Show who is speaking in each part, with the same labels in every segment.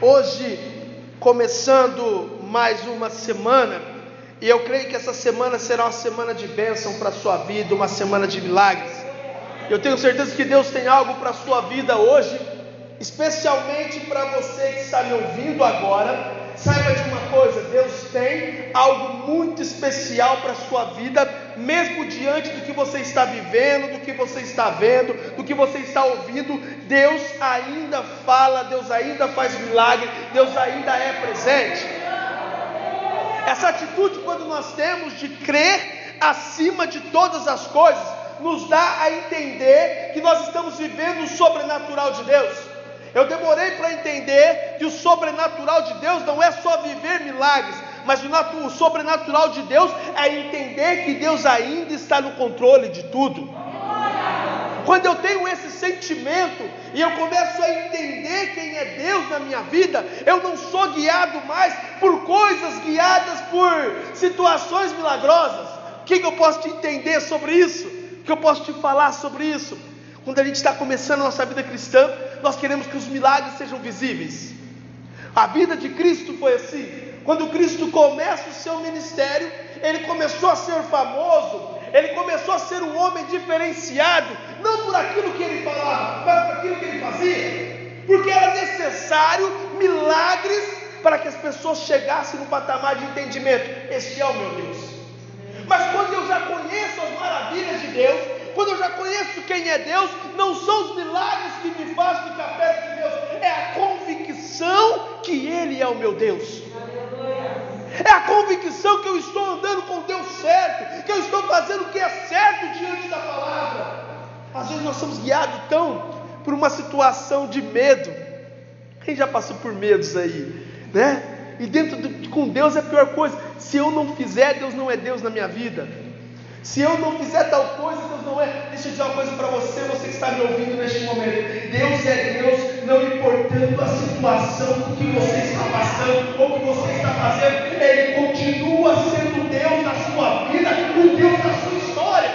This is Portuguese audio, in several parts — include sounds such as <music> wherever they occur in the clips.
Speaker 1: Hoje, começando mais uma semana, e eu creio que essa semana será uma semana de bênção para a sua vida, uma semana de milagres. Eu tenho certeza que Deus tem algo para a sua vida hoje, especialmente para você que está me ouvindo agora Saiba de uma coisa: Deus tem algo muito especial para a sua vida, mesmo diante do que você está vivendo, do que você está vendo, do que você está ouvindo. Deus ainda fala, Deus ainda faz milagre, Deus ainda é presente. Essa atitude, quando nós temos de crer acima de todas as coisas, nos dá a entender que nós estamos vivendo o sobrenatural de Deus. Eu demorei para entender que o sobrenatural de Deus não é só viver milagres, mas o, sobrenatural de Deus é entender que Deus ainda está no controle de tudo. Quando eu tenho esse sentimento e eu começo a entender quem é Deus na minha vida, eu não sou guiado mais por coisas guiadas por situações milagrosas. O que, que eu posso te entender sobre isso? O que eu posso te falar sobre isso? Quando a gente está começando a nossa vida cristã, nós queremos que os milagres sejam visíveis. A vida de Cristo foi assim. Quando Cristo começa o seu ministério, ele começou a ser famoso, ele começou a ser um homem diferenciado, não por aquilo que ele falava, mas por aquilo que ele fazia, porque era necessário milagres para que as pessoas chegassem no patamar de entendimento: este é o meu Deus. Mas quando eu já conheço as maravilhas de Deus, quando eu já conheço quem é Deus, não são os milagres que me fazem ficar perto de Deus, é a convicção que Ele é o meu Deus. É a convicção que eu estou andando com Deus certo, que eu estou fazendo o que é certo diante da palavra. Às vezes nós somos guiados tão por uma situação de medo. Quem já passou por medos aí, né? E dentro de, com Deus é a pior coisa. Se eu não fizer, Deus não é Deus na minha vida. Se eu não fizer tal coisa, Deus não é. Deixa eu dizer uma coisa para você, você que está me ouvindo neste momento. Deus é Deus, não importando a situação que você está passando ou que você está fazendo, Ele continua sendo Deus na sua vida, o Deus da sua história.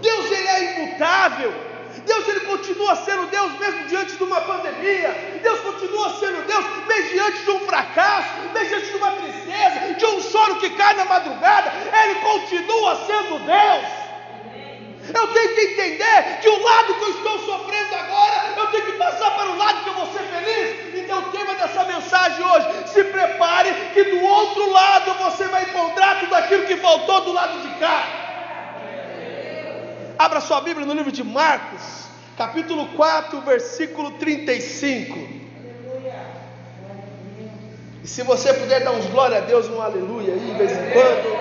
Speaker 1: Deus ele é imutável. Deus ele continua sendo Deus mesmo diante de uma pandemia. Deus continua sendo Deus mesmo diante de um fracasso, mesmo diante de uma tristeza, de um choro que cai na madrugada. Ele continua sendo Deus. Eu tenho que entender que o lado que eu estou sofrendo agora, eu tenho que passar para o lado que eu vou ser feliz. Então, o tema dessa mensagem hoje: se prepare, que do outro lado você vai encontrar tudo aquilo que faltou do lado de cá. Abra sua Bíblia no livro de Marcos, capítulo 4, versículo 35. E se você puder dar uns glória a Deus, um aleluia aí, de vez em quando.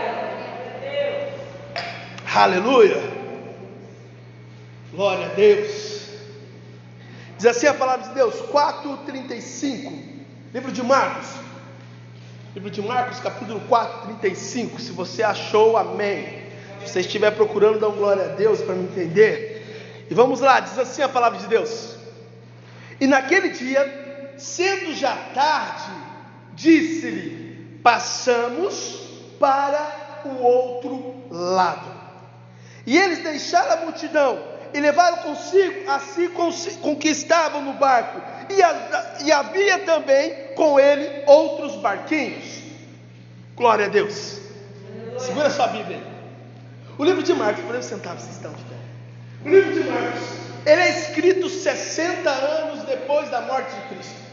Speaker 1: Aleluia. Glória a Deus. Diz assim a palavra de Deus, 4:35. Livro de Marcos. Livro de Marcos, capítulo 4, 35. Se você achou, amém. Se você estiver procurando, dá um glória a Deus para me entender. E vamos lá, diz assim a palavra de Deus. E naquele dia, sendo já tarde, disse-lhe: Passamos para o outro lado. E eles deixaram a multidão e levaram consigo assim com que estavam no barco. E, a, e havia também com ele outros barquinhos. Glória a Deus. Segura sua Bíblia aí. O livro de Marcos, podemos sentar, vocês estão de pé. O livro de Marcos, ele é escrito 60 anos depois da morte de Cristo.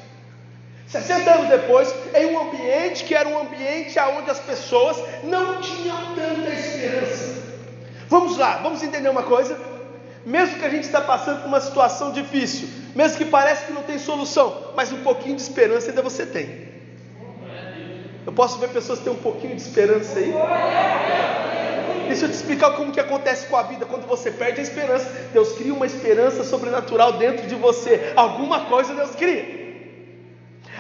Speaker 1: 60 anos depois, em um ambiente que era um ambiente onde as pessoas não tinham tanta esperança. Vamos lá, vamos entender uma coisa? Mesmo que a gente está passando por uma situação difícil, mesmo que pareça que não tem solução, mas um pouquinho de esperança ainda você tem. Eu posso ver pessoas que têm um pouquinho de esperança aí? Deixa eu te explicar como que acontece com a vida quando você perde a esperança. Deus cria uma esperança sobrenatural dentro de você. Alguma coisa Deus cria.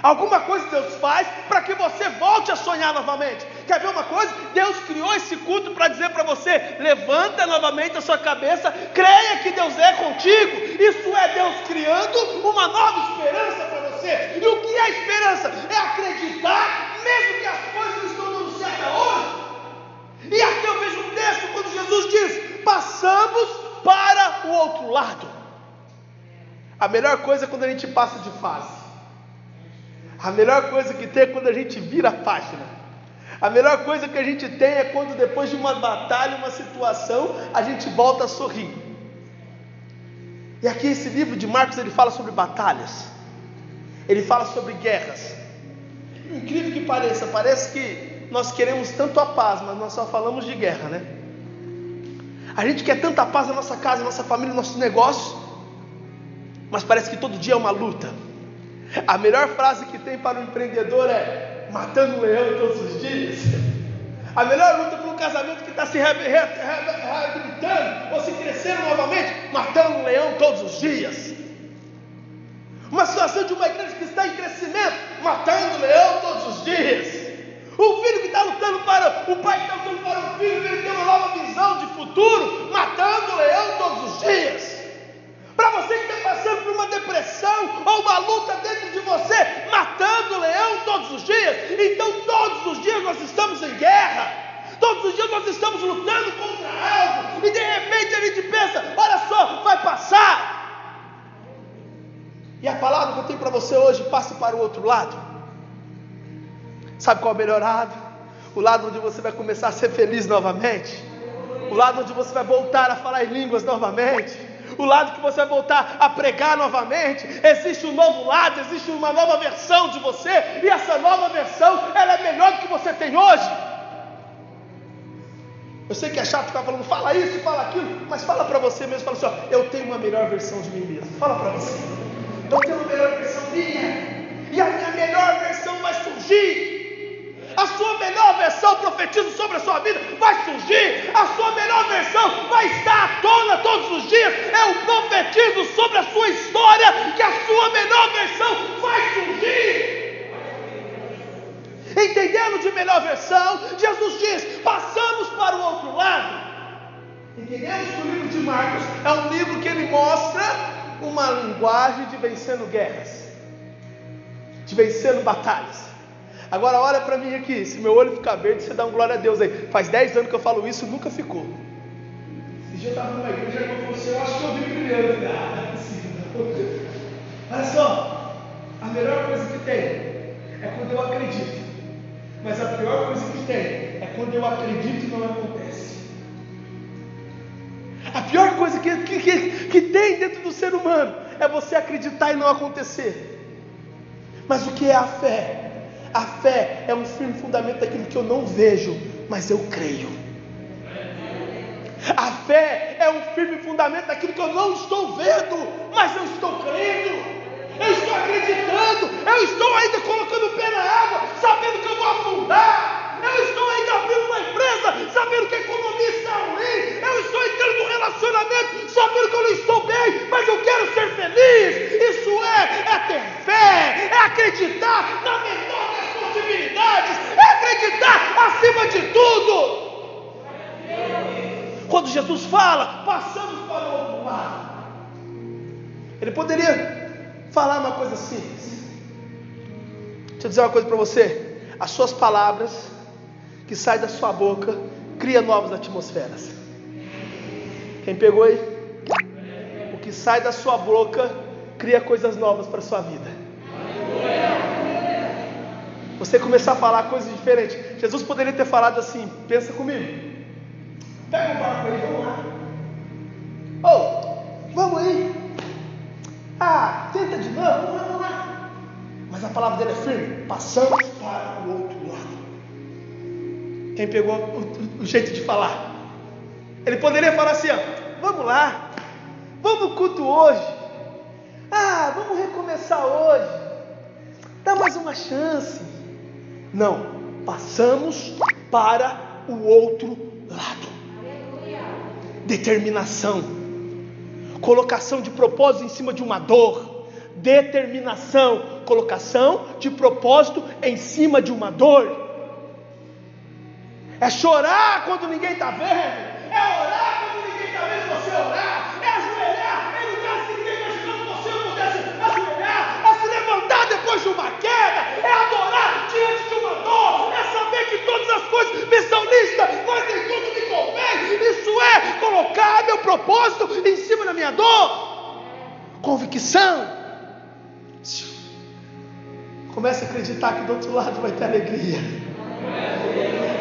Speaker 1: Alguma coisa Deus faz para que você volte a sonhar novamente. Quer ver uma coisa? Deus criou esse culto para dizer para você: levanta novamente a sua cabeça, creia que Deus é contigo. Isso é Deus criando uma nova esperança para você. E o que é esperança? É acreditar, mesmo que as coisas não estão dando certo hoje. E aqui eu vejo um texto quando Jesus diz: passamos para o outro lado. A melhor coisa é quando a gente passa de fase. A melhor coisa que tem é quando a gente vira a página. A melhor coisa que a gente tem é quando depois de uma batalha, uma situação, a gente volta a sorrir. E aqui esse livro de Marcos ele fala sobre batalhas. Ele fala sobre guerras. Incrível que pareça, parece que nós queremos tanto a paz, mas nós só falamos de guerra, né? A gente quer tanta paz na nossa casa, na nossa família, nos nossos negócios, mas parece que todo dia é uma luta. A melhor frase que tem para o empreendedor é matando um leão todos os dias. A melhor luta para um casamento que está se reabilitando ou se crescendo novamente, matando um leão todos os dias. Uma situação de uma igreja que está em crescimento, matando o leão todos os dias. O filho que está lutando para, o pai que está lutando para o filho, que ele tem uma nova visão de futuro, matando o leão todos os dias. Para você que está passando por uma depressão ou uma luta dentro de você, matando o leão todos os dias. Então, todos os dias nós estamos em guerra. Todos os dias nós estamos lutando contra algo. E de repente a gente pensa: olha só, vai passar. E a palavra que eu tenho para você hoje, passe para o outro lado. Sabe qual é o melhor lado? O lado onde você vai começar a ser feliz novamente. O lado onde você vai voltar a falar em línguas novamente. O lado que você vai voltar a pregar novamente. Existe um novo lado, existe uma nova versão de você. E essa nova versão, ela é melhor do que você tem hoje. Eu sei que é chato ficar falando, fala isso, fala aquilo, mas fala para você mesmo, fala assim, ó, eu tenho uma melhor versão de mim mesmo. Fala para você. Eu tenho uma melhor versão minha. E a minha melhor versão vai surgir. A sua melhor versão, profetizo sobre a sua vida, vai surgir. A sua melhor versão vai estar à tona todos os dias. Eu profetizo sobre a sua história que a sua melhor versão vai surgir. Entendendo de melhor versão, Jesus diz: passamos para o outro lado. Entendemos que o livro de Marcos é um livro que ele mostra uma linguagem de vencendo guerras, de vencendo batalhas. Agora olha para mim aqui, se meu olho ficar verde, você dá um glória a Deus aí. Faz 10 anos que eu falo isso, nunca ficou. Esse dia eu estava numa igreja e falou assim, eu acho que eu vi brilhando. Ah, olha só, a melhor coisa que tem é quando eu acredito. Mas a pior coisa que tem é quando eu acredito e não acontece. A pior coisa que, que, que, que tem dentro do ser humano é você acreditar e não acontecer. Mas o que é a fé? A fé é um firme fundamento daquilo que eu não vejo, mas eu creio. A fé é um firme fundamento daquilo que eu não estou vendo, mas eu estou crendo. Eu estou acreditando, eu estou ainda colocando o pé na água, sabendo que eu vou afundar. Eu estou ainda abrindo uma empresa, sabendo que a economia está ruim. Eu estou entrando num relacionamento, sabendo que eu não estou bem, mas eu quero ser feliz. Isso é, é ter fé, é acreditar na menor possibilidades, é acreditar acima de tudo. Quando Jesus fala, passamos para o outro lado. Ele poderia falar uma coisa simples. Deixa eu dizer uma coisa para você. As suas palavras que sai da sua boca cria novas atmosferas. Quem pegou aí? O que sai da sua boca cria coisas novas para sua vida. Você começar a falar coisas diferentes. Jesus poderia ter falado assim: pensa comigo. Pega um barco aí, vamos lá. Oh, vamos aí. Ah, tenta de novo, vamos lá. Mas a palavra dele é firme. Passamos para o outro lado. Quem pegou o, o, o jeito de falar? Ele poderia falar assim: ó, vamos lá, vamos culto hoje. Ah, vamos recomeçar hoje. Dá mais uma chance. Não, passamos para o outro lado. Determinação, colocação de propósito em cima de uma dor. Determinação, colocação de propósito em cima de uma dor. É chorar quando ninguém está vendo. É orar quando ninguém está vendo você orar. É ajoelhar em lugares que ninguém está imaginando você pudesse ajoelhar. É se levantar depois de uma queda. É adorar diante de uma dor. É saber que listas, mas nem tudo me convém. Isso é colocar meu propósito em cima da minha dor. Convicção. Comece a acreditar que do outro lado vai ter alegria.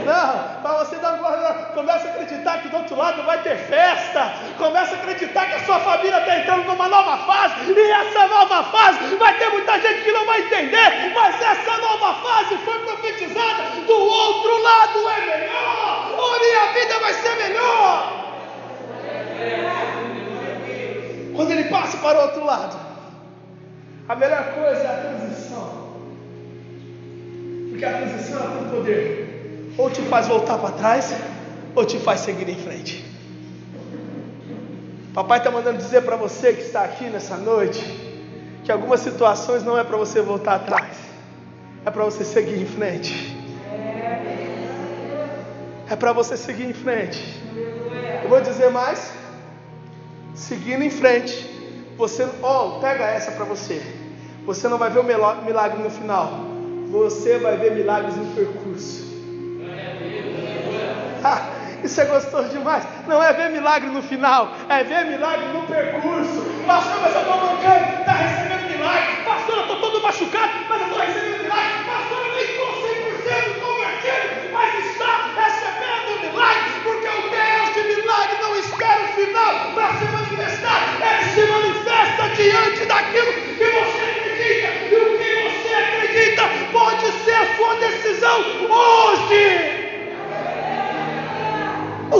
Speaker 1: Não, para você glória, comece a acreditar que do outro lado vai ter festa. Comece a acreditar que a sua família está entrando numa nova fase. E essa nova fase vai ter muita gente que não vai entender. Mas essa nova fase foi profetizada. Do outro lado é melhor. Ore, a vida vai ser melhor. Quando ele passa para o outro lado, a melhor coisa é a transição. Porque a transição ela tem poder. Ou te faz voltar para trás, ou te faz seguir em frente. Papai está mandando dizer para você que está aqui nessa noite que algumas situações não é para você voltar atrás, é para você seguir em frente. É para você seguir em frente. Eu vou dizer mais. Seguindo em frente, você, oh, pega essa para você. Você não vai ver o milagre no final. Você vai ver milagres no percurso. <laughs> Isso é gostoso demais. Não é ver milagre no final, é ver milagre no percurso. Pastor, mas eu estou mancando, está recebendo milagre. Pastor, eu estou todo machucado, mas eu estou recebendo milagre. Pastor,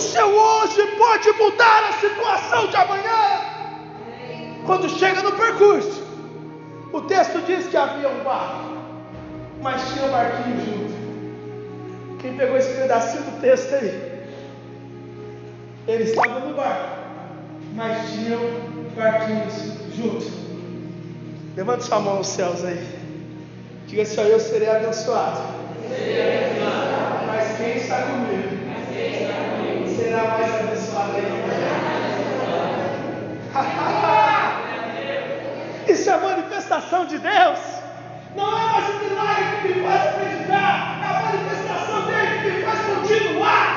Speaker 1: seu hoje pode mudar a situação de amanhã. Quando chega no percurso, o texto diz que havia um barco, mas tinha um barquinho junto. Quem pegou esse pedacinho do texto aí? Ele estava no barco, mas tinham barquinhos juntos. Levante sua mão aos céus aí. Diga assim: Eu serei abençoado. Mas quem está comigo? Será mais abençoado Isso é manifestação de Deus. Não é mais o milagre que me faz acreditar, é a manifestação dele que me faz continuar.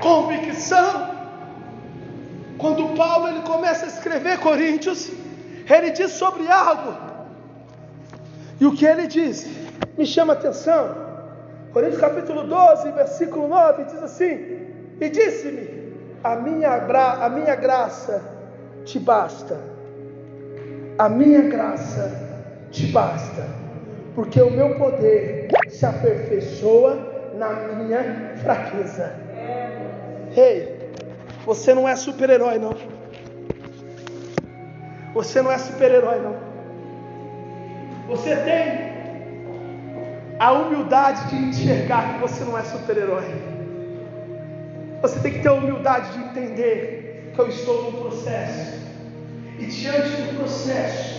Speaker 1: Convicção. Quando Paulo ele começa a escrever Coríntios, ele diz sobre algo. E o que ele diz me chama a atenção. Coríntios capítulo 12, versículo 9 diz assim: e disse-me: a minha, a minha graça te basta, a minha graça te basta, porque o meu poder se aperfeiçoa na minha fraqueza. Ei, você não é super-herói, não. Você não é super-herói, não. Você tem a humildade de enxergar que você não é super-herói. Você tem que ter a humildade de entender que eu estou no processo. E diante do processo,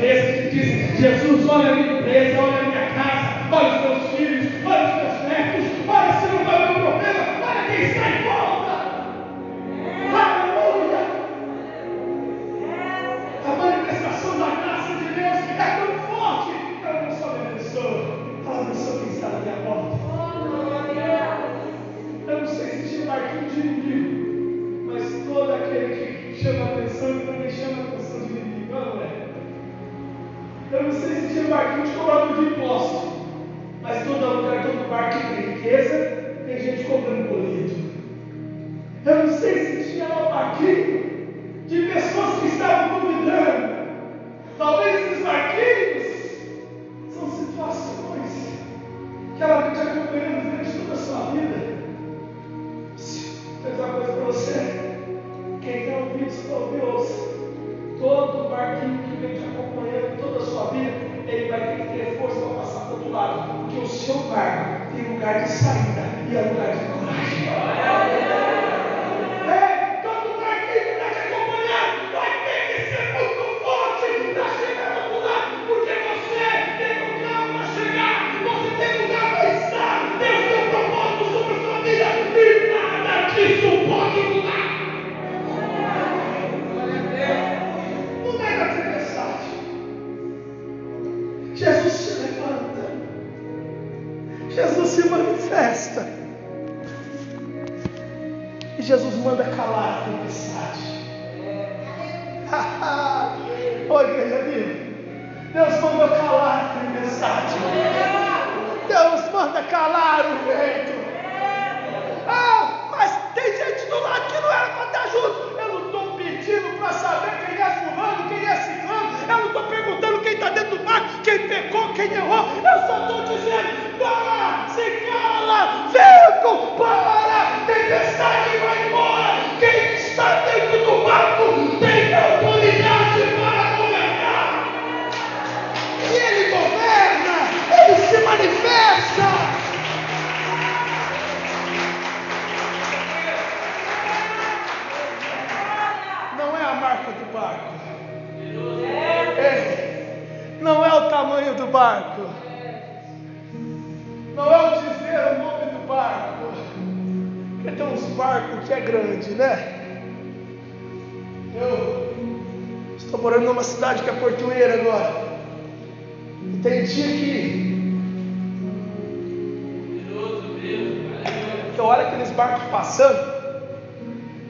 Speaker 1: Jesus, olha minha presa, olha lugar de saída. passando,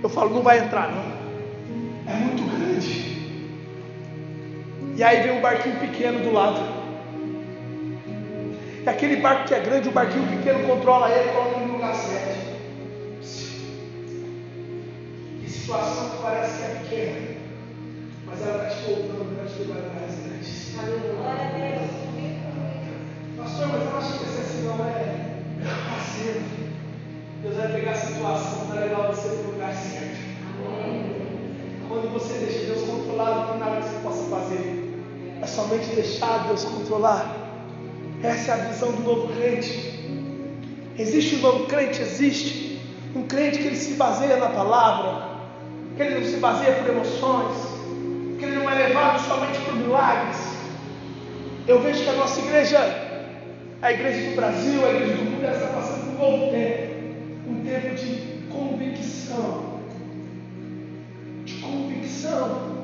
Speaker 1: eu falo, não vai entrar não. É muito grande. E aí vem um barquinho pequeno do lado. E aquele barco que é grande, o barquinho pequeno controla ele, coloca ele no lugar certo. Que situação que parece que é pequena, mas ela está te voltando, ela te levar para as grandes. Glória a Deus. Pastor, mas eu acho que esse é sinal é parceiro. Deus vai pegar a situação para levar você para o lugar certo. Quando você deixa Deus controlar, não tem nada que você possa fazer. É somente deixar Deus controlar. Essa é a visão do novo crente. Existe um novo crente? Existe. Um crente que ele se baseia na palavra, que ele não se baseia por emoções, que ele não é levado somente por milagres. Eu vejo que a nossa igreja, a igreja do Brasil, a igreja do mundo, está passando por um novo tempo um tempo de convicção. De convicção.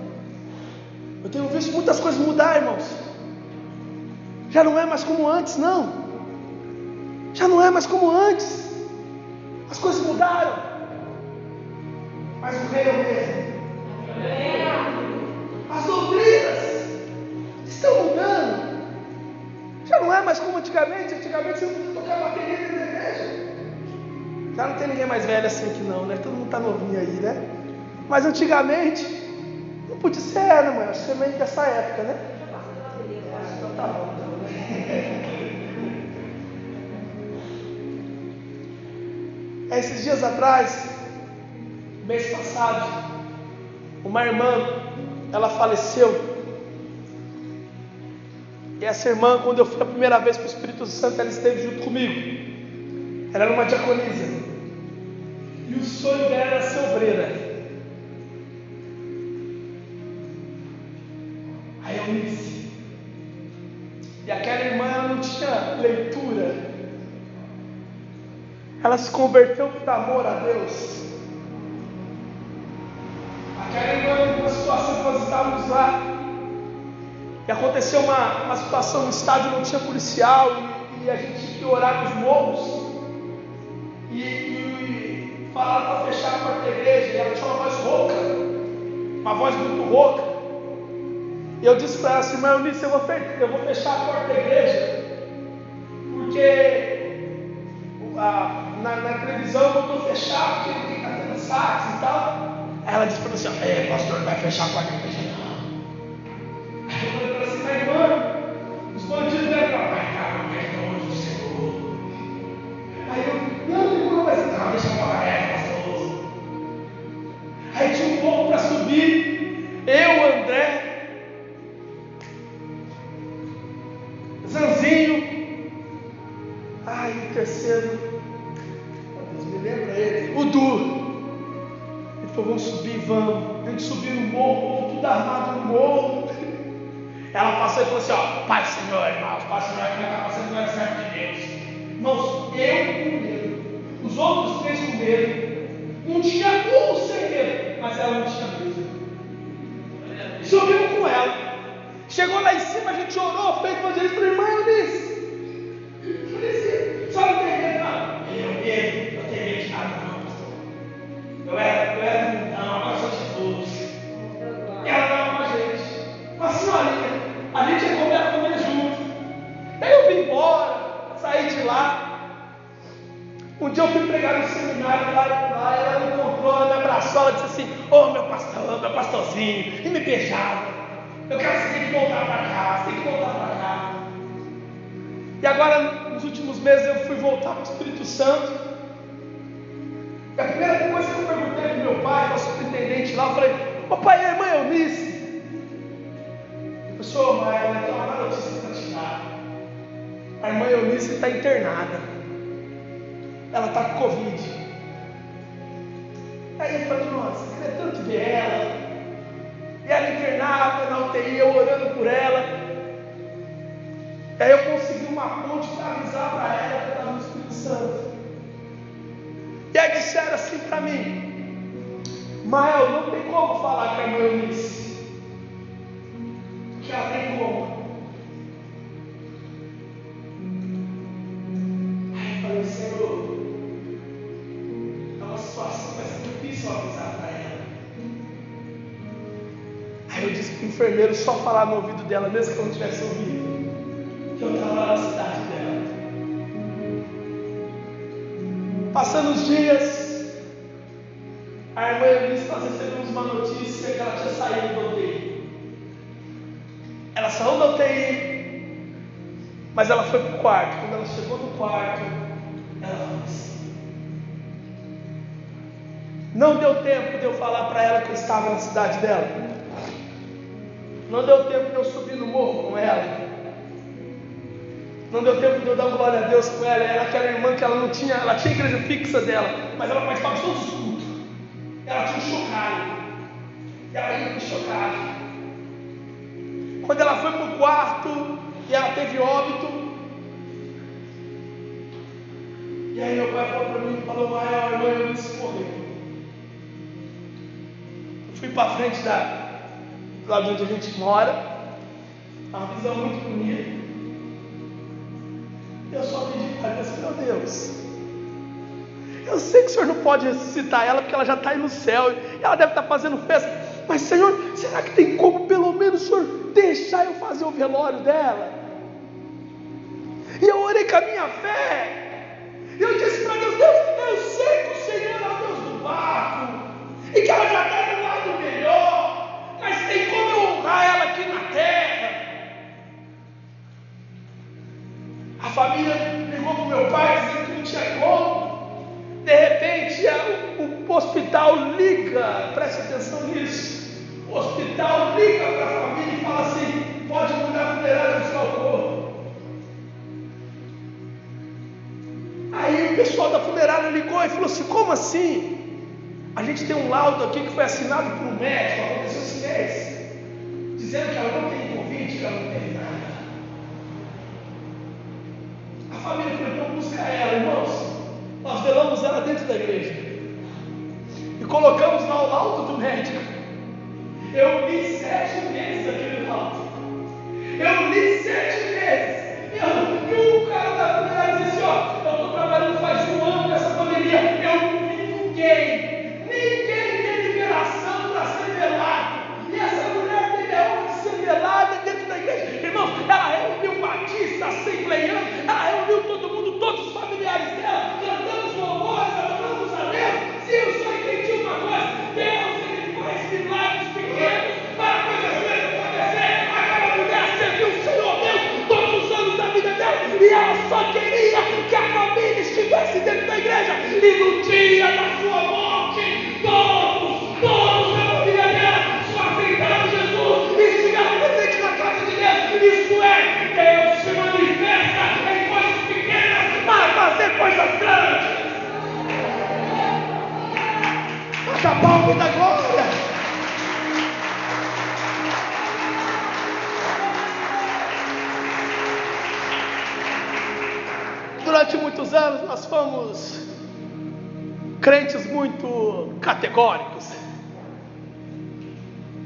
Speaker 1: Eu tenho visto muitas coisas mudar, irmãos. Já não é mais como antes, não. Já não é mais como antes. As coisas mudaram. Ninguém mais velho assim aqui não, né? Todo mundo tá novinho aí, né? Mas antigamente, não podia ser, né, mãe? Acho que é meio dessa época, né? Tá bom. Esses dias atrás, mês passado, uma irmã, ela faleceu. E essa irmã, quando eu fui a primeira vez para o Espírito Santo, ela esteve junto comigo. Ela era uma diaconisa. O sonho dela era ser obreira. Aí eu disse. E aquela irmã ela não tinha leitura. Ela se converteu por amor a Deus. Aquela irmã, uma situação que nós estávamos lá. E aconteceu uma, uma situação no estádio, não tinha policial, e, e a gente tinha que orar nos morros. E, e falaram para fechar a porta da igreja, e ela tinha uma voz rouca, uma voz muito rouca. E eu disse para ela assim, irmã Eunice, eu vou, eu vou fechar a porta da igreja, porque a, na, na, televisão eu vou fechar, porque que estar tendo saques e tal. Ela disse para mim assim, é pastor, vai fechar a porta da igreja Então, ela passou e falou assim: ó, Pai Senhor, irmãos, Pai Senhor, aqui está passando não servo de Deus. Irmãos, eu com medo, os outros três com medo, um tinha um sem medo, mas ela não tinha medo.
Speaker 2: Subiu
Speaker 1: com ela. Chegou lá em cima, a gente orou, fez evangelho, falou, irmã, disse assim: Oh, meu pastor, meu pastorzinho, e me beijava. Eu quero você que voltar para cá, você tem que voltar para cá. E agora, nos últimos meses, eu fui voltar para o Espírito Santo. E a primeira coisa que eu perguntei para meu pai, para o superintendente lá, eu falei: Ô oh, pai, a irmã Eunice. Eu sou mãe, ela tem uma notícia para te dar. A irmã Eunice está internada. Ela está com Covid gente falando, nossa, eu queria tanto de ela. E ela internava, na UTI, eu orando por ela. E aí eu consegui uma ponte para avisar para ela que estava no Espírito Santo. E aí disseram assim para mim, Mael, não tem como falar que a mãe disse. Enfermeiro só falar no ouvido dela, mesmo que eu não tivesse ouvido, que eu estava na cidade dela. Passando os dias, a irmã Eunice nós recebemos uma notícia que ela tinha saído do UTI. Ela saiu da UTI, mas ela foi para o quarto. Quando ela chegou no quarto, ela faleceu. Não deu tempo de eu falar para ela que eu estava na cidade dela. Não deu tempo de eu subir no morro com ela. Não deu tempo de eu dar glória a Deus com ela. Era aquela irmã que ela não tinha, ela tinha igreja fixa dela, mas ela participava de todos os cultos. Ela tinha um chocalho. Ela ia chocalho. Quando ela foi para o quarto e ela teve óbito, e aí meu pai falou para mim, falou, maior irmã, eu disse morreu. Eu fui para frente da, lá de onde a gente mora. Uma visão muito bonita. Eu só pedi para Deus, meu Deus. Eu sei que o Senhor não pode ressuscitar ela, porque ela já está aí no céu. Ela deve estar fazendo festa. Mas, Senhor, será que tem como pelo menos o Senhor deixar eu fazer o velório dela? E eu orei com a minha fé. E eu disse para Deus, Deus, eu sei que o Senhor é o Deus do barco. E que ela já está assim? A gente tem um laudo aqui que foi assinado por um médico, aconteceu esse mês, dizendo que ela não tem Covid, que ela não tem nada. A família foi então buscar ela, irmãos. Nós velamos ela dentro da igreja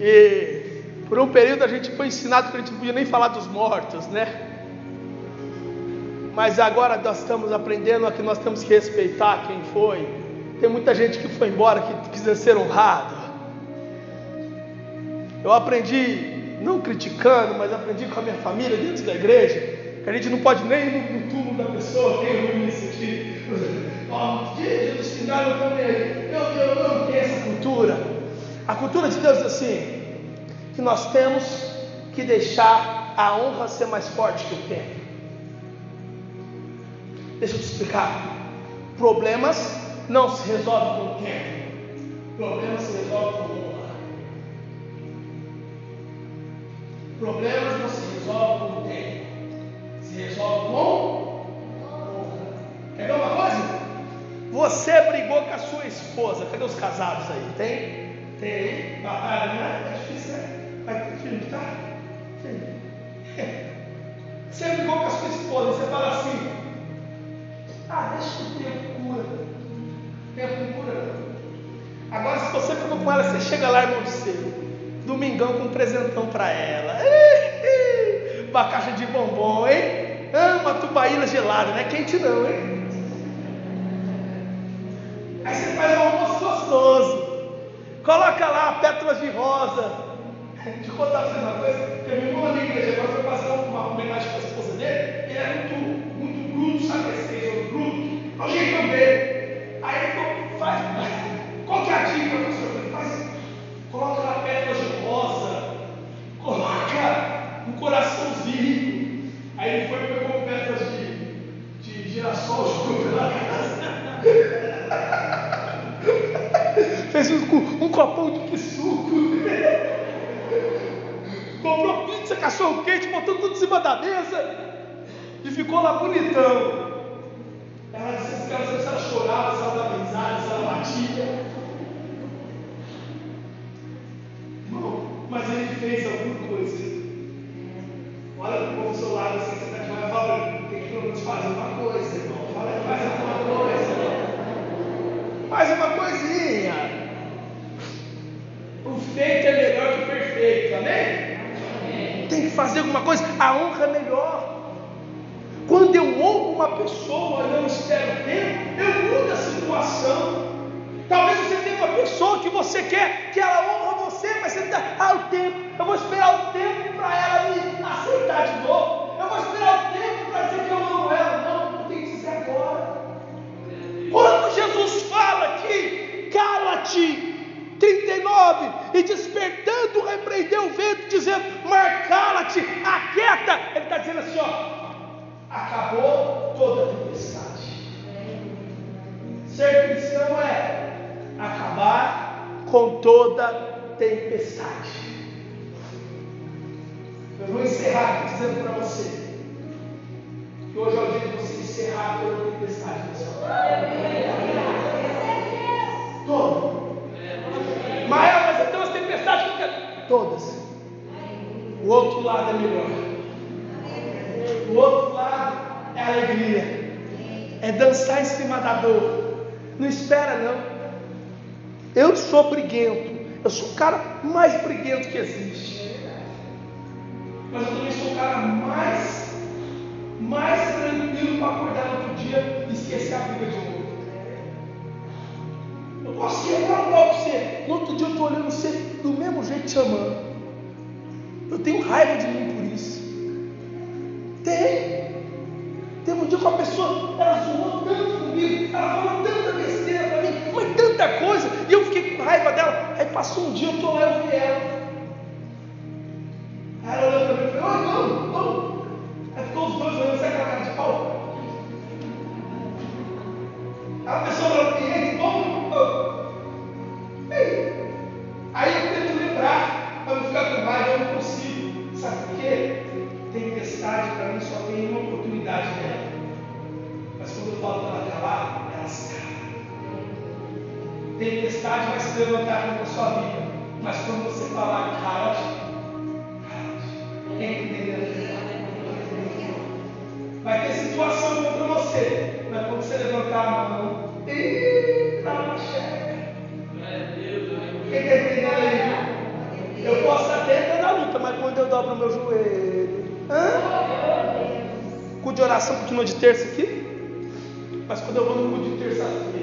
Speaker 1: E por um período a gente foi ensinado que a gente não podia nem falar dos mortos, né? Mas agora nós estamos aprendendo a que nós temos que respeitar quem foi. Tem muita gente que foi embora que quiser ser honrado. Eu aprendi, não criticando, mas aprendi com a minha família dentro da igreja, que a gente não pode nem ir no, túmulo da pessoa, tem isso aqui. Ó, dia dos finados eu também. Eu, eu, eu não tenho essa cultura. A cultura de Deus é assim, que nós temos que deixar a honra ser mais forte que o tempo. Deixa eu te explicar. Problemas não se resolvem com o tempo. Problemas se resolvem com honra. Problemas não se resolvem com o tempo. Se resolve com honra. Quer ver uma coisa? Você brigou com a sua esposa. Cadê os casados aí? Tem? Tem? Batalha, não é? Difícil, né? Vai ter filho, tá? Tem. Você brigou com a sua esposa. Você fala assim: Ah, deixa o tempo cura. O tempo cura, não. Agora, se você ficou com ela, você chega lá, irmão do seu. Domingão com um presentão para ela. <laughs> Uma caixa de bombom, hein? Ah, uma tubaína gelada, não é quente não, hein? Aí você faz. Coloca lá pétalas de rosa. Eu contar pra você uma coisa. Teve um na igreja agora foi passar uma homenagem para a esposa dele. Ele era muito, muito bruto, sabe esse bruto? Jeitão dele. Aí ele faz, qual que é a dica, professor? Faz, coloca lá pétalas de rosa. Coloca um coraçãozinho. Aí ele foi e pegou pétalas de, de girassol, jogou pela casa. Fez um, um copão de suco. Comprou pizza, cachorro quente, botou tudo em cima da mesa. E ficou lá bonitão. Ela disse que ela, se ela chorava, se ela dava se ela batia. Irmão, mas ele fez alguma coisa. Olha para o povo do seu lado assim, você está de olhando, fala, tem que pelo menos fazer uma coisa, irmão. Fala, faz alguma coisa. Faz uma coisinha. O feito é melhor que o perfeito, amém? Tem que fazer alguma coisa, a honra é melhor. Quando eu honro uma pessoa e não espero tempo, eu mudo a situação. Talvez você tenha uma pessoa que você quer que ela honra você, mas você está, ah, o tempo, eu vou esperar o tempo para ela me aceitar de novo. Eu vou esperar o tempo para dizer que eu amo ela. Não, eu tenho que dizer agora. Quando Jesus fala aqui, cala-te, 39, e despertando repreendeu o vento, dizendo, mar cala-te, aquieta. Ele está dizendo assim: ó, acabou toda a tempestade. Ser cristão é acabou com toda tempestade. Eu vou encerrar dizendo para você que hoje é o dia de você encerrar toda tempestade da Todas. O outro lado é melhor. O outro lado é alegria. É dançar em cima da dor. Não espera não. Eu sou briguento. Eu sou o cara mais briguento que existe mas eu também sou o cara mais, mais tranquilo para acordar no outro dia e esquecer a briga de novo. Posso quebrar um pau você. No outro dia eu estou olhando você do mesmo jeito te amando. Eu tenho raiva de mim por isso. Tem. Teve um dia com a pessoa, ela zoou tanto comigo, ela falou tanta besteira para mim, mas tanta coisa, e eu fiquei com raiva dela. Aí passou um dia, eu estou lá e eu vi ela. Levantar contra a sua vida. Mas quando você falar, cala Vai ter situação contra você, mas quando você levantar a mão, eita.
Speaker 2: Quem
Speaker 1: está entendendo aí? Eu posso até estar na luta, mas quando eu dobro meu joelho, hã? Cu de oração continua de terça aqui, mas quando eu vou no cu de terça-feira,